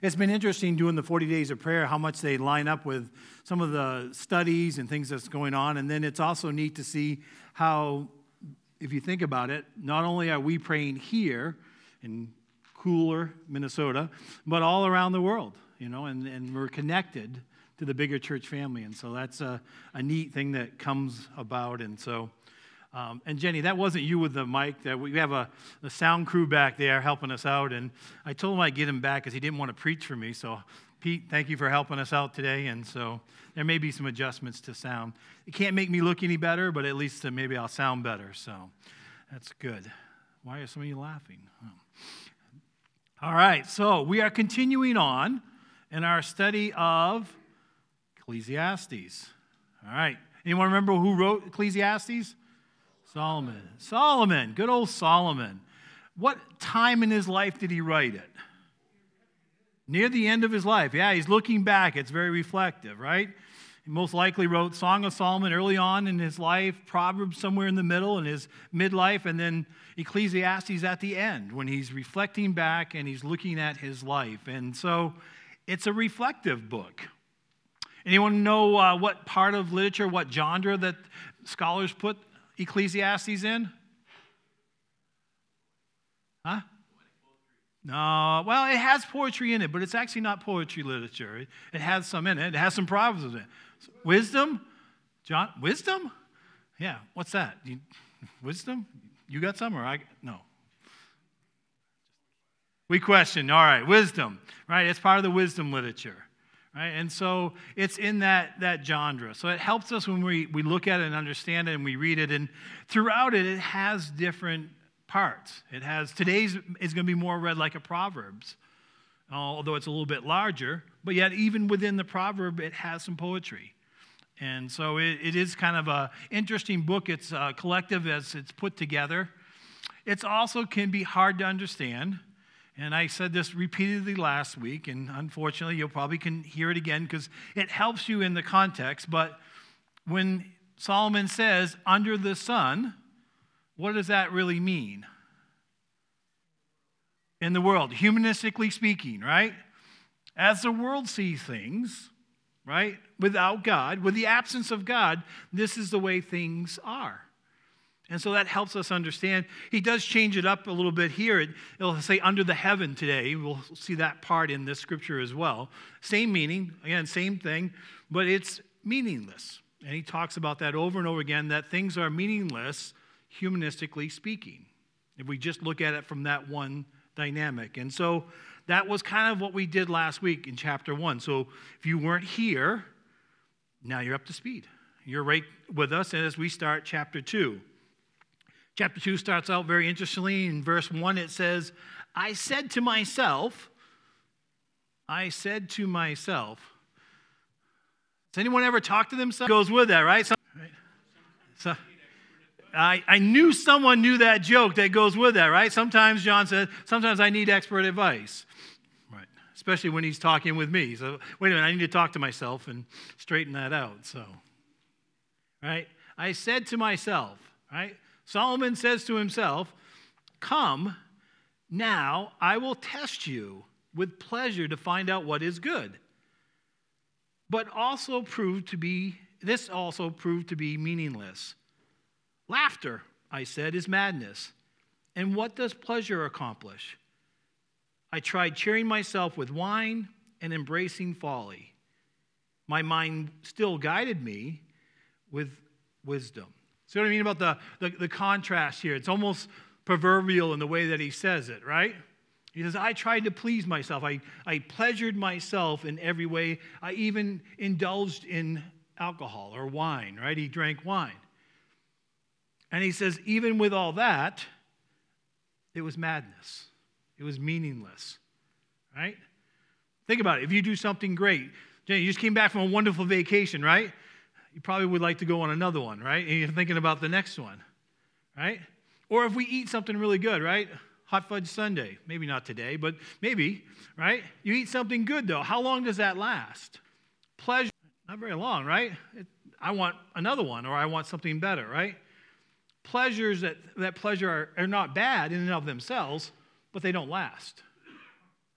It's been interesting doing the 40 days of prayer, how much they line up with some of the studies and things that's going on. And then it's also neat to see how, if you think about it, not only are we praying here in cooler Minnesota, but all around the world, you know, and, and we're connected to the bigger church family. And so that's a, a neat thing that comes about. And so um, and Jenny, that wasn't you with the mic. That we have a the sound crew back there helping us out, and I told him I'd get him back because he didn't want to preach for me. So, Pete, thank you for helping us out today. And so there may be some adjustments to sound. It can't make me look any better, but at least uh, maybe I'll sound better. So that's good. Why are some of you laughing? All right, so we are continuing on in our study of Ecclesiastes. All right, anyone remember who wrote Ecclesiastes? Solomon. Solomon, good old Solomon. What time in his life did he write it? Near the end of his life. Yeah, he's looking back. It's very reflective, right? He most likely wrote Song of Solomon early on in his life, Proverbs somewhere in the middle in his midlife, and then Ecclesiastes at the end when he's reflecting back and he's looking at his life. And so it's a reflective book. Anyone know uh, what part of literature, what genre that scholars put Ecclesiastes in? Huh? No, well, it has poetry in it, but it's actually not poetry literature. It, has some in it. It has some proverbs in it. Wisdom, John, wisdom? Yeah, what's that? You, wisdom? You got some or I? No. We question. All right, wisdom, right? It's part of the wisdom literature. Right? And so it's in that, that genre. So it helps us when we, we look at it and understand it and we read it. And throughout it, it has different parts. It has, today's is going to be more read like a Proverbs, although it's a little bit larger. But yet, even within the proverb, it has some poetry. And so it, it is kind of a interesting book. It's uh, collective as it's put together. It also can be hard to understand. And I said this repeatedly last week, and unfortunately, you'll probably can hear it again because it helps you in the context. But when Solomon says under the sun, what does that really mean? In the world, humanistically speaking, right? As the world sees things, right? Without God, with the absence of God, this is the way things are. And so that helps us understand. He does change it up a little bit here. It, will say under the heaven today. We'll see that part in this scripture as well. Same meaning, again, same thing, but it's meaningless. And he talks about that over and over again that things are meaningless, humanistically speaking, if we just look at it from that one dynamic. And so that was kind of what we did last week in chapter one. So if you weren't here, now you're up to speed. You're right with us as we start chapter two. Chapter 2 starts out very interestingly. In verse 1, it says, I said to myself, I said to myself. Has anyone ever talked to themselves? Goes with that, right? So, right? so I, I knew someone knew that joke that goes with that, right? Sometimes John said, sometimes I need expert advice. Right. Especially when he's talking with me. So wait a minute, I need to talk to myself and straighten that out. So, right? I said to myself, right? Solomon says to himself, Come, now I will test you with pleasure to find out what is good. But also proved to be, this also proved to be meaningless. Laughter, I said, is madness. And what does pleasure accomplish? I tried cheering myself with wine and embracing folly. My mind still guided me with wisdom. See what I mean about the, the, the contrast here? It's almost proverbial in the way that he says it, right? He says, I tried to please myself. I, I pleasured myself in every way. I even indulged in alcohol or wine, right? He drank wine. And he says, even with all that, it was madness. It was meaningless, right? Think about it. If you do something great, you just came back from a wonderful vacation, right? You probably would like to go on another one, right? And you're thinking about the next one, right? Or if we eat something really good, right? Hot fudge sundae. Maybe not today, but maybe, right? You eat something good though. How long does that last? Pleasure, not very long, right? It, I want another one or I want something better, right? Pleasures that, that pleasure are, are not bad in and of themselves, but they don't last,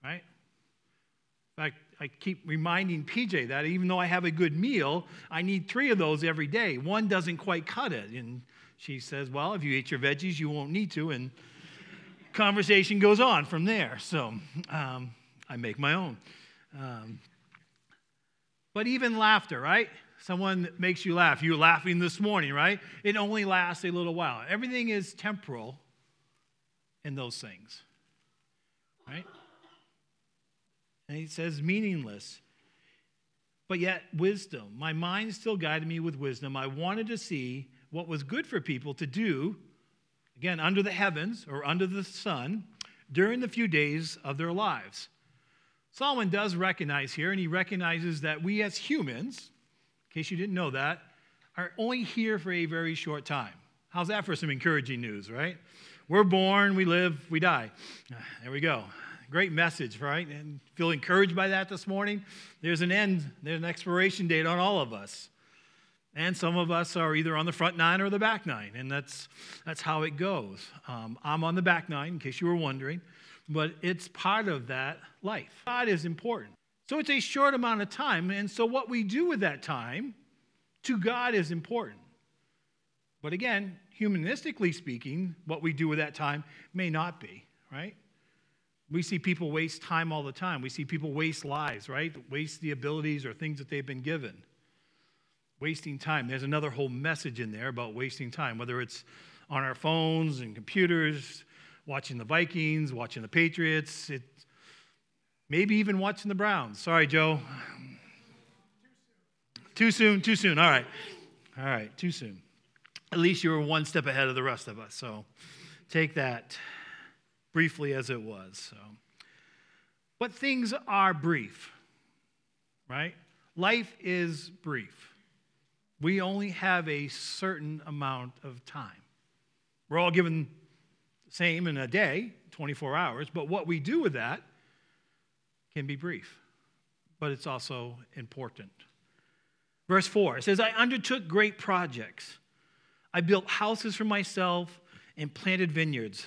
right? fact, I keep reminding PJ that even though I have a good meal, I need three of those every day. One doesn't quite cut it. And she says, Well, if you eat your veggies, you won't need to. And conversation goes on from there. So um, I make my own. Um, but even laughter, right? Someone makes you laugh. You're laughing this morning, right? It only lasts a little while. Everything is temporal in those things, right? And he says, meaningless. But yet, wisdom. My mind still guided me with wisdom. I wanted to see what was good for people to do, again, under the heavens or under the sun, during the few days of their lives. Solomon does recognize here, and he recognizes that we as humans, in case you didn't know that, are only here for a very short time. How's that for some encouraging news, right? We're born, we live, we die. There we go. Great message, right? And feel encouraged by that this morning. There's an end, there's an expiration date on all of us. And some of us are either on the front nine or the back nine, and that's, that's how it goes. Um, I'm on the back nine, in case you were wondering, but it's part of that life. God is important. So it's a short amount of time, and so what we do with that time to God is important. But again, humanistically speaking, what we do with that time may not be, right? We see people waste time all the time. We see people waste lives, right? Waste the abilities or things that they've been given. Wasting time. There's another whole message in there about wasting time, whether it's on our phones and computers, watching the Vikings, watching the Patriots, it, maybe even watching the Browns. Sorry, Joe. Too soon, too soon. All right. All right, too soon. At least you were one step ahead of the rest of us. So take that briefly as it was. So. But things are brief, right? Life is brief. We only have a certain amount of time. We're all given the same in a day, 24 hours, but what we do with that can be brief, but it's also important. Verse 4 it says, I undertook great projects. I built houses for myself and planted vineyards.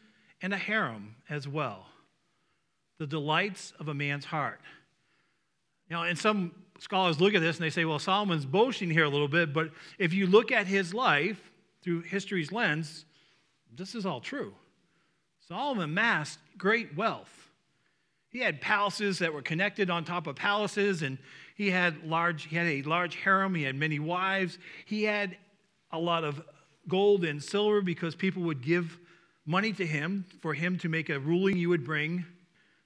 and a harem as well. The delights of a man's heart. You know, and some scholars look at this and they say, well, Solomon's boasting here a little bit, but if you look at his life through history's lens, this is all true. Solomon amassed great wealth. He had palaces that were connected on top of palaces, and he had large, he had a large harem, he had many wives, he had a lot of gold and silver because people would give money to him for him to make a ruling you would bring.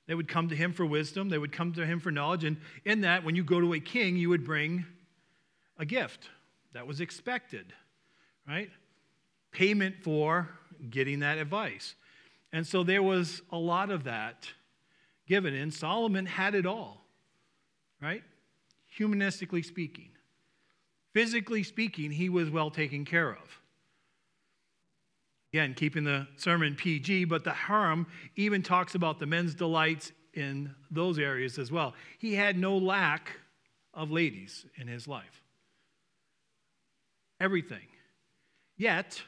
They would come to him for wisdom, they would come to him for knowledge. And in that, when you go to a king, you would bring a gift that was expected, right? Payment for getting that advice. And so there was a lot of that given. And Solomon had it all, right? Humanistically speaking. Physically speaking, he was well taken care of. Again, keeping the sermon PG, but the harem even talks about the men's delights in those areas as well. He had no lack of ladies in his life. Everything. Yet,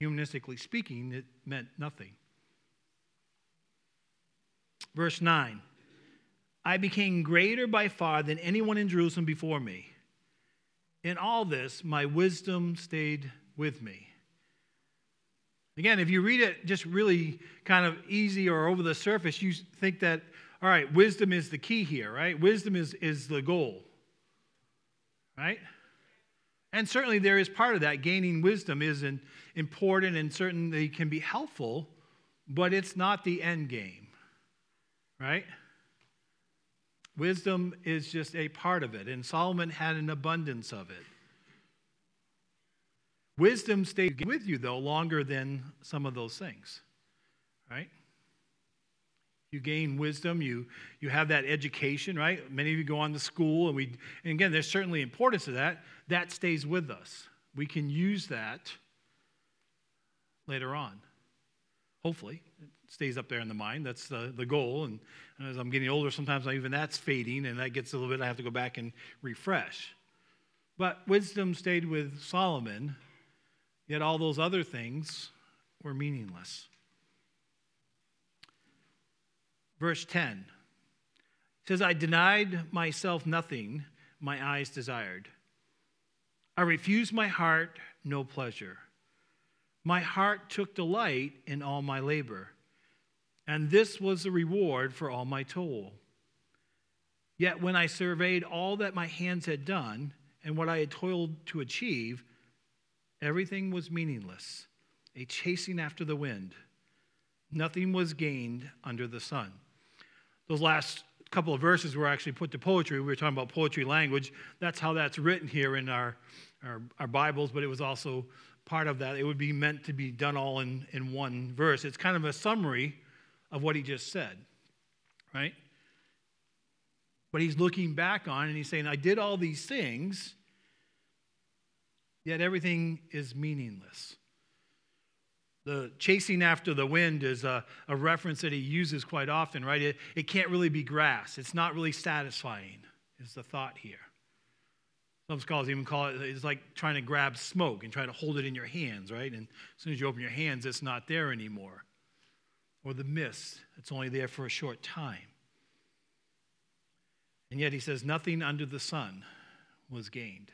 humanistically speaking, it meant nothing. Verse 9 I became greater by far than anyone in Jerusalem before me. In all this, my wisdom stayed with me. Again, if you read it just really kind of easy or over the surface, you think that, all right, wisdom is the key here, right? Wisdom is, is the goal, right? And certainly there is part of that. Gaining wisdom is an, important and certainly can be helpful, but it's not the end game, right? Wisdom is just a part of it, and Solomon had an abundance of it. Wisdom stays with you, though, longer than some of those things, right? You gain wisdom, you, you have that education, right? Many of you go on to school, and we, and again, there's certainly importance to that. That stays with us. We can use that later on. Hopefully, it stays up there in the mind. That's the, the goal. And as I'm getting older, sometimes even that's fading, and that gets a little bit, I have to go back and refresh. But wisdom stayed with Solomon, yet all those other things were meaningless. Verse 10 says, I denied myself nothing my eyes desired. I refused my heart no pleasure. My heart took delight in all my labor, and this was the reward for all my toil. Yet when I surveyed all that my hands had done and what I had toiled to achieve, everything was meaningless, a chasing after the wind. Nothing was gained under the sun those last couple of verses were actually put to poetry. We were talking about poetry language. That's how that's written here in our, our, our, Bibles, but it was also part of that. It would be meant to be done all in, in one verse. It's kind of a summary of what he just said, right? But he's looking back on and he's saying, I did all these things, yet everything is meaningless. The chasing after the wind is a, a reference that he uses quite often, right? It, it can't really be grass. It's not really satisfying, is the thought here. Some scholars even call it, it's like trying to grab smoke and try to hold it in your hands, right? And as soon as you open your hands, it's not there anymore. Or the mist, it's only there for a short time. And yet he says, nothing under the sun was gained.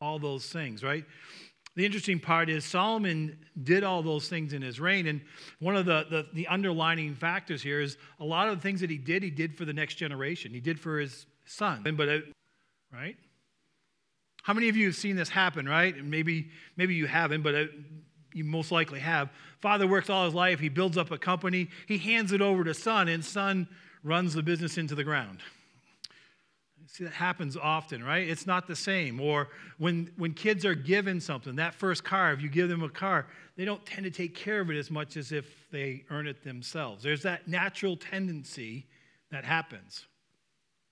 All those things, right? the interesting part is Solomon did all those things in his reign. And one of the, the, the, underlining factors here is a lot of the things that he did, he did for the next generation. He did for his son. But, uh, right? How many of you have seen this happen, right? And maybe, maybe you haven't, but uh, you most likely have. Father works all his life. He builds up a company. He hands it over to son, and son runs the business into the ground. See, that happens often, right? It's not the same. Or when, when kids are given something, that first car, if you give them a car, they don't tend to take care of it as much as if they earn it themselves. There's that natural tendency that happens.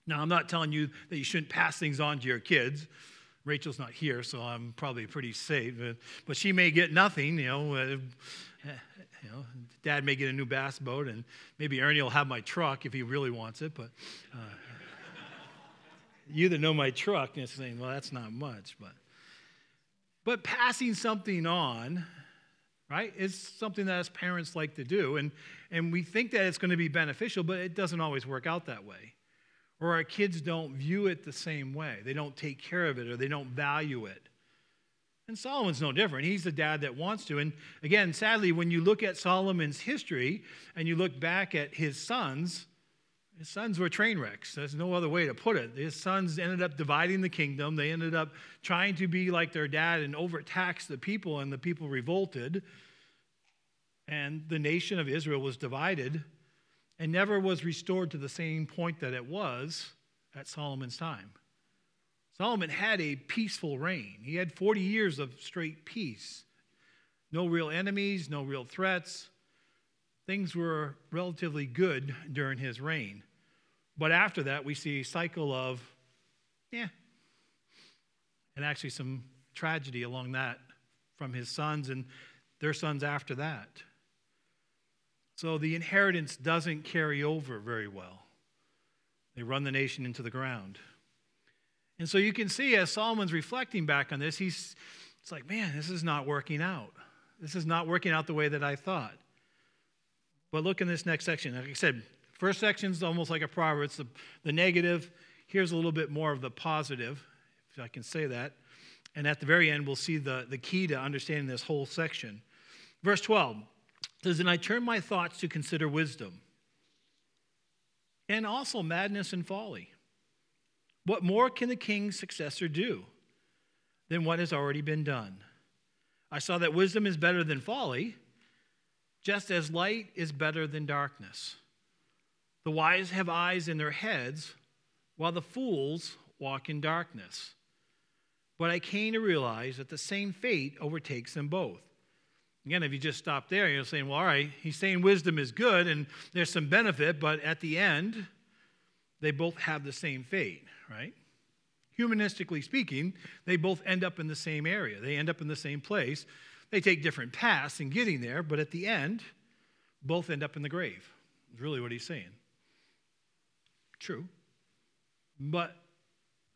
Now, I'm not telling you that you shouldn't pass things on to your kids. Rachel's not here, so I'm probably pretty safe. But, but she may get nothing, you know. Uh, you know, Dad may get a new bass boat, and maybe Ernie will have my truck if he really wants it. But uh, you that know my truck and saying, well, that's not much, but but passing something on, right, is something that as parents like to do. And and we think that it's going to be beneficial, but it doesn't always work out that way. Or our kids don't view it the same way. They don't take care of it or they don't value it. And Solomon's no different. He's the dad that wants to. And again, sadly, when you look at Solomon's history and you look back at his sons, his sons were train wrecks. There's no other way to put it. His sons ended up dividing the kingdom. They ended up trying to be like their dad and overtax the people, and the people revolted. And the nation of Israel was divided and never was restored to the same point that it was at Solomon's time. Solomon had a peaceful reign, he had 40 years of straight peace. No real enemies, no real threats things were relatively good during his reign. But after that, we see a cycle of, yeah, and actually some tragedy along that from his sons and their sons after that. So the inheritance doesn't carry over very well. They run the nation into the ground. And so you can see as Solomon's reflecting back on this, he's it's like, man, this is not working out. This is not working out the way that I thought. But look in this next section. Like I said, first section is almost like a proverb. It's the, the negative. Here's a little bit more of the positive, if I can say that. And at the very end, we'll see the, the key to understanding this whole section. Verse 12 says, And I turn my thoughts to consider wisdom and also madness and folly. What more can the king's successor do than what has already been done? I saw that wisdom is better than folly just as light is better than darkness. The wise have eyes in their heads, while the fools walk in darkness. But I came to realize that the same fate overtakes them both. Again, if you just stop there, you're saying, well, all right, he's saying wisdom is good and there's some benefit, but at the end, they both have the same fate, right? Humanistically speaking, they both end up in the same area. They end up in the same place. They take different paths in getting there, but at the end, both end up in the grave. Is really what he's saying. True. But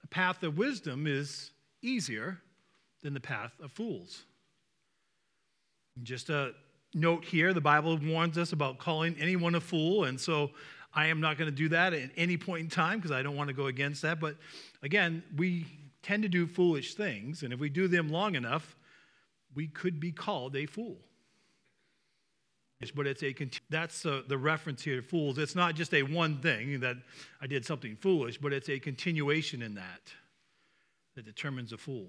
the path of wisdom is easier than the path of fools. Just a note here the Bible warns us about calling anyone a fool, and so I am not going to do that at any point in time because I don't want to go against that. But again, we tend to do foolish things, and if we do them long enough, we could be called a fool. But it's a that's uh, the reference here to fools. It's not just a one thing that I did something foolish, but it's a continuation in that that determines a fool.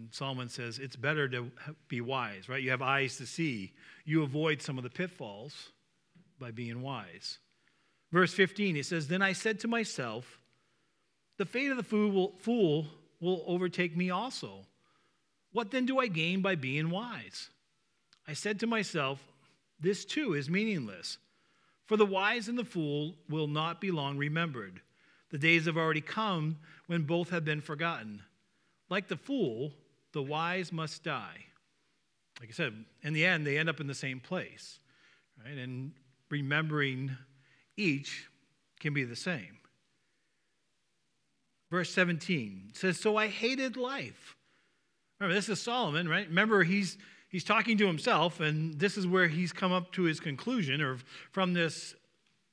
And Solomon says it's better to be wise, right? You have eyes to see. You avoid some of the pitfalls by being wise. Verse 15, he says, Then I said to myself, The fate of the fool will, fool will overtake me also. What then do I gain by being wise? I said to myself, This too is meaningless. For the wise and the fool will not be long remembered. The days have already come when both have been forgotten. Like the fool, the wise must die. Like I said, in the end, they end up in the same place. Right? And remembering each can be the same. Verse 17 says, So I hated life. Remember, this is Solomon, right? Remember, he's, he's talking to himself, and this is where he's come up to his conclusion, or from this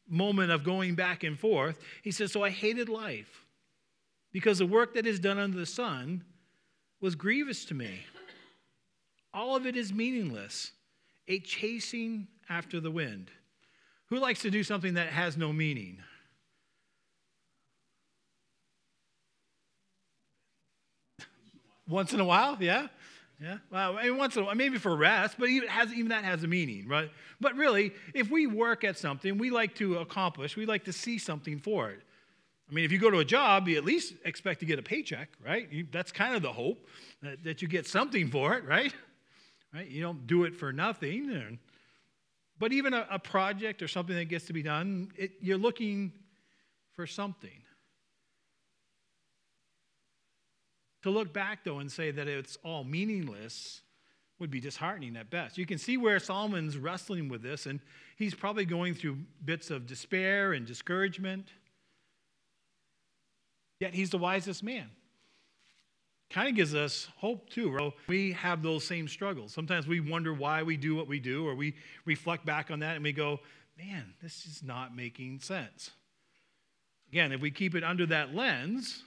moment of going back and forth. He says, So I hated life because the work that is done under the sun was grievous to me. All of it is meaningless, a chasing after the wind. Who likes to do something that has no meaning? Once in a while, yeah? Yeah, well, I once in a while, maybe for rest, but even, has, even that has a meaning, right? But really, if we work at something, we like to accomplish, we like to see something for it. I mean, if you go to a job, you at least expect to get a paycheck, right? You, that's kind of the hope that, that, you get something for it, right? Right? You don't do it for nothing. And, but even a, a project or something that gets to be done, it, you're looking for something. To look back, though, and say that it's all meaningless would be disheartening at best. You can see where Solomon's wrestling with this, and he's probably going through bits of despair and discouragement. Yet he's the wisest man. Kind of gives us hope too. We have those same struggles. Sometimes we wonder why we do what we do, or we reflect back on that and we go, man, this is not making sense. Again, if we keep it under that lens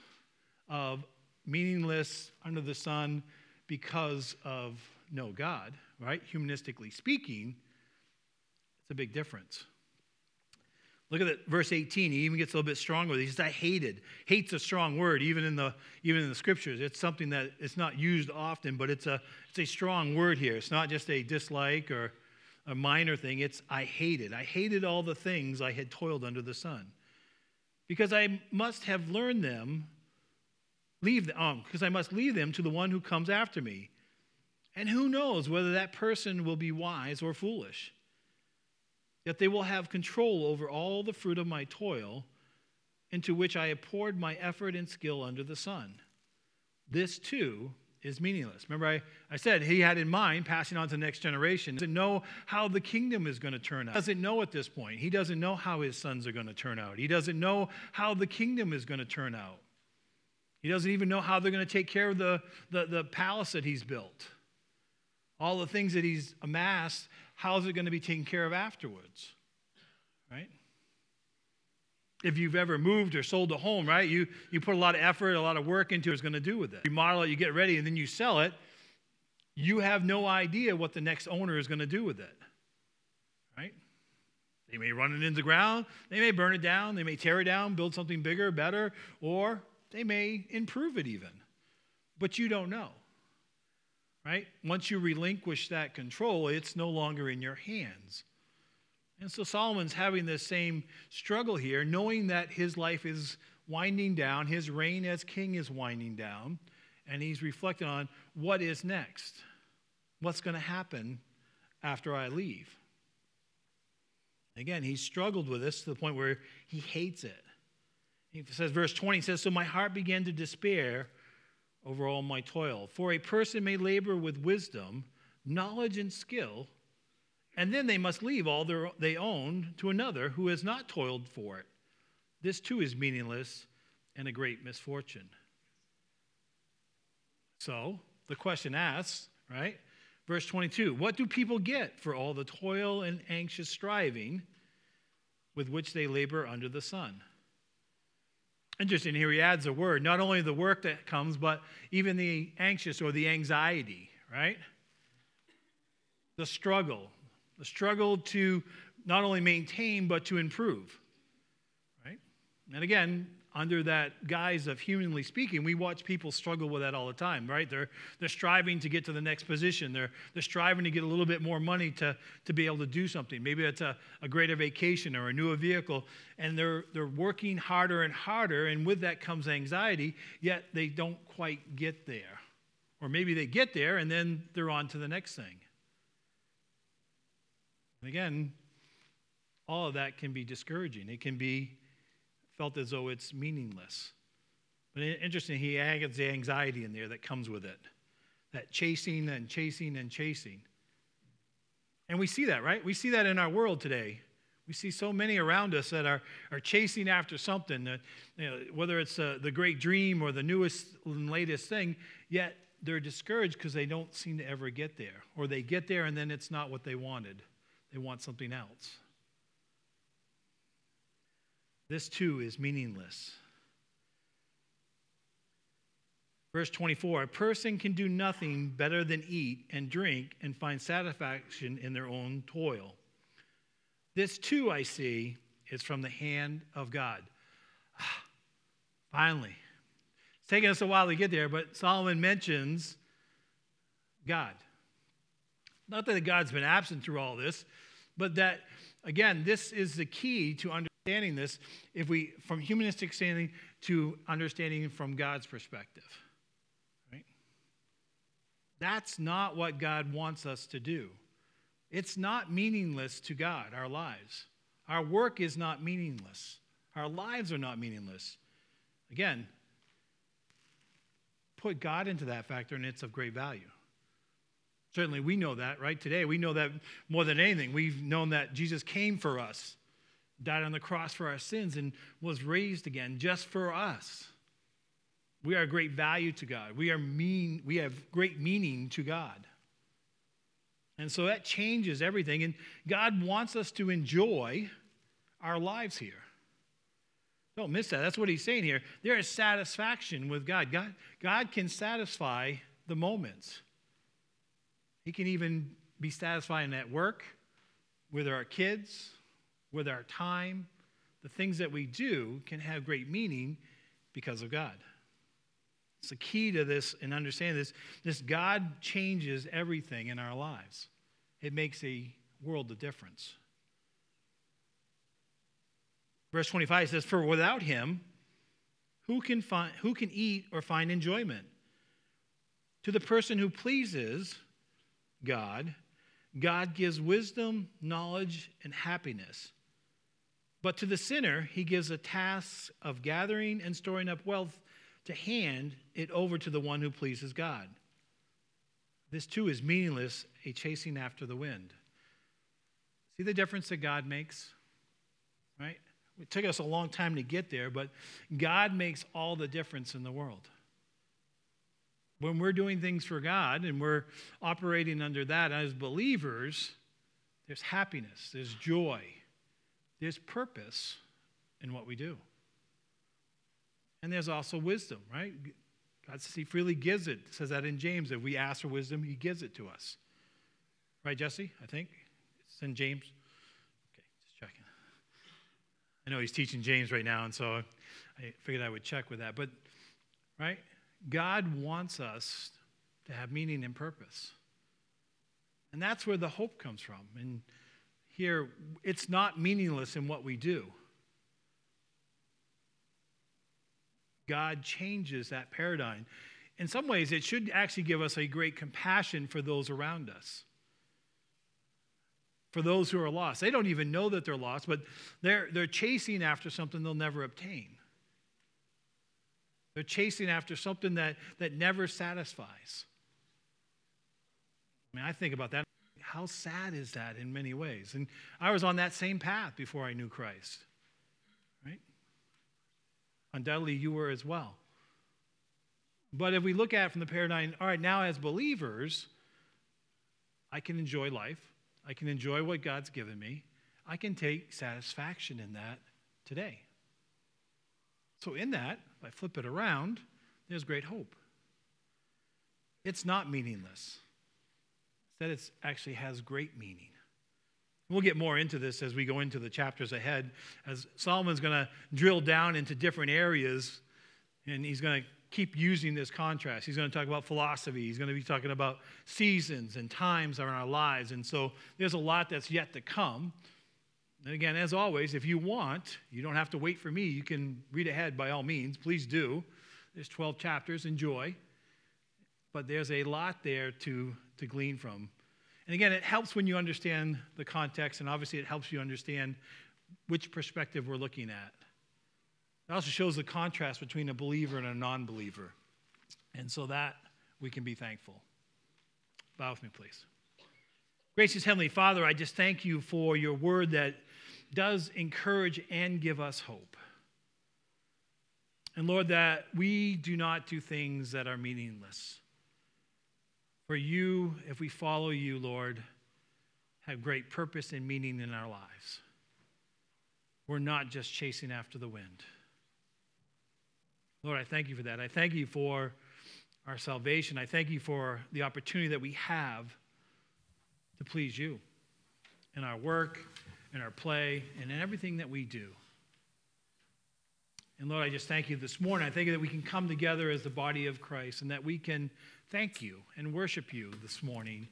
of meaningless under the sun because of no God, right? Humanistically speaking, it's a big difference. Look at that, verse 18. He even gets a little bit stronger. He says, I hated. Hate's a strong word, even in the even in the scriptures. It's something that it's not used often, but it's a it's a strong word here. It's not just a dislike or a minor thing. It's I hated. I hated all the things I had toiled under the sun. Because I must have learned them, leave them, um, because I must leave them to the one who comes after me. And who knows whether that person will be wise or foolish. Yet they will have control over all the fruit of my toil, into which I have poured my effort and skill under the sun. This too is meaningless. Remember, I, I said he had in mind passing on to the next generation. Doesn't know how the kingdom is going to turn out. Doesn't know at this point. He doesn't know how his sons are going to turn out. He doesn't know how the kingdom is going to turn out. He doesn't even know how they're going to take care of the, the, the palace that he's built. All the things that he's amassed how's it going to be taken care of afterwards? Right? If you've ever moved or sold a home, right, you, you put a lot of effort, a lot of work into it is going to do with it. You model it, you get ready, and then you sell it. You have no idea what the next owner is going to do with it. Right? They may run it into the ground, they may burn it down, they may tear it down, build something bigger, better, or they may improve it even. But you don't know right? Once you relinquish that control, it's no longer in your hands. And so Solomon's having this same struggle here, knowing that his life is winding down, his reign as king is winding down, and he's reflecting on what is next. what's going to happen after I leave? Again, he struggled with this to the point where he hates it. He says, verse 20 He says, So my heart began to despair over all my toil. For a person may labor with wisdom, knowledge, and skill, and then they must leave all their, they own to another who has not toiled for it. This too is meaningless and a great misfortune. So the question asks, right? Verse 22 What do people get for all the toil and anxious striving with which they labor under the sun? Interesting, here he adds a word not only the work that comes, but even the anxious or the anxiety, right? The struggle, the struggle to not only maintain, but to improve, right? And again, under that guise of humanly speaking, we watch people struggle with that all the time, right? They're, they're striving to get to the next position. They're, they're striving to get a little bit more money to, to be able to do something. Maybe it's a, a greater vacation or a newer vehicle. And they're, they're working harder and harder. And with that comes anxiety, yet they don't quite get there. Or maybe they get there and then they're on to the next thing. And again, all of that can be discouraging. It can be felt as though it's meaningless. But interesting, he adds the anxiety in there that comes with it that chasing and chasing and chasing. And we see that, right? We see that in our world today. We see so many around us that are, are chasing after something, that, you know, whether it's uh, the great dream or the newest and latest thing, yet they're discouraged because they don't seem to ever get there. Or they get there and then it's not what they wanted, they want something else. This too is meaningless. Verse 24 A person can do nothing better than eat and drink and find satisfaction in their own toil. This too, I see, is from the hand of God. Finally. It's taken us a while to get there, but Solomon mentions God. Not that God's been absent through all this, but that, again, this is the key to understanding understanding this if we from humanistic standing to understanding from God's perspective. Right? That's not what God wants us to do. It's not meaningless to God, our lives. Our work is not meaningless. Our lives are not meaningless. Again, put God into that factor and it's of great value. Certainly, we know that, right? Today, we know that more than anything. We've known that Jesus came for us died on the cross for our sins and was raised again just for us. We are great value to God. We are mean, we have great meaning to God. And so that changes everything. And God wants us to enjoy our lives here. Don't miss that. That's what he's saying here. There is satisfaction with God. God, God can satisfy the moments. He can even be satisfying at work, with our kids, with our time, the things that we do can have great meaning because of God. It's the key to this and understanding this. This God changes everything in our lives. It makes a world of difference. Verse 25 says, For without him, who can, find, who can eat or find enjoyment? To the person who pleases God, God gives wisdom, knowledge, and happiness. But to the sinner, he gives a task of gathering and storing up wealth to hand it over to the one who pleases God. This too is meaningless, a chasing after the wind. See the difference that God makes? Right? It took us a long time to get there, but God makes all the difference in the world. When we're doing things for God and we're operating under that as believers, there's happiness, there's joy, there's purpose in what we do. And there's also wisdom, right? God says He freely gives it. says that in James. If we ask for wisdom, He gives it to us. Right, Jesse? I think it's in James. Okay, just checking. I know he's teaching James right now, and so I figured I would check with that. But, right? God wants us to have meaning and purpose. And that's where the hope comes from. And here, it's not meaningless in what we do. God changes that paradigm. in some ways, it should actually give us a great compassion for those around us. For those who are lost. They don't even know that they're lost, but they're, they're chasing after something they'll never obtain. They're chasing after something that, that never satisfies. I mean, I think about that. How sad is that in many ways? And I was on that same path before I knew Christ, right? Undoubtedly, you were as well. But if we look at it from the paradigm, all right, now as believers, I can enjoy life. I can enjoy what God's given me. I can take satisfaction in that today. So, in that, if I flip it around, there's great hope. It's not meaningless. Instead, it actually has great meaning. We'll get more into this as we go into the chapters ahead, as Solomon's going to drill down into different areas, and he's going to keep using this contrast. He's going to talk about philosophy. He's going to be talking about seasons and times in our lives. And so there's a lot that's yet to come. And again, as always, if you want, you don't have to wait for me. You can read ahead by all means. Please do. There's 12 chapters. Enjoy. But there's a lot there to, to glean from. And again, it helps when you understand the context, and obviously it helps you understand which perspective we're looking at. It also shows the contrast between a believer and a non believer. And so that we can be thankful. Bow with me, please. Gracious Heavenly Father, I just thank you for your word that does encourage and give us hope. And Lord, that we do not do things that are meaningless. For you, if we follow you, Lord, have great purpose and meaning in our lives. We're not just chasing after the wind. Lord, I thank you for that. I thank you for our salvation. I thank you for the opportunity that we have to please you in our work, in our play, and in everything that we do. And Lord, I just thank you this morning. I thank you that we can come together as the body of Christ and that we can thank you and worship you this morning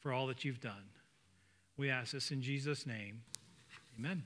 for all that you've done. We ask this in Jesus' name. Amen.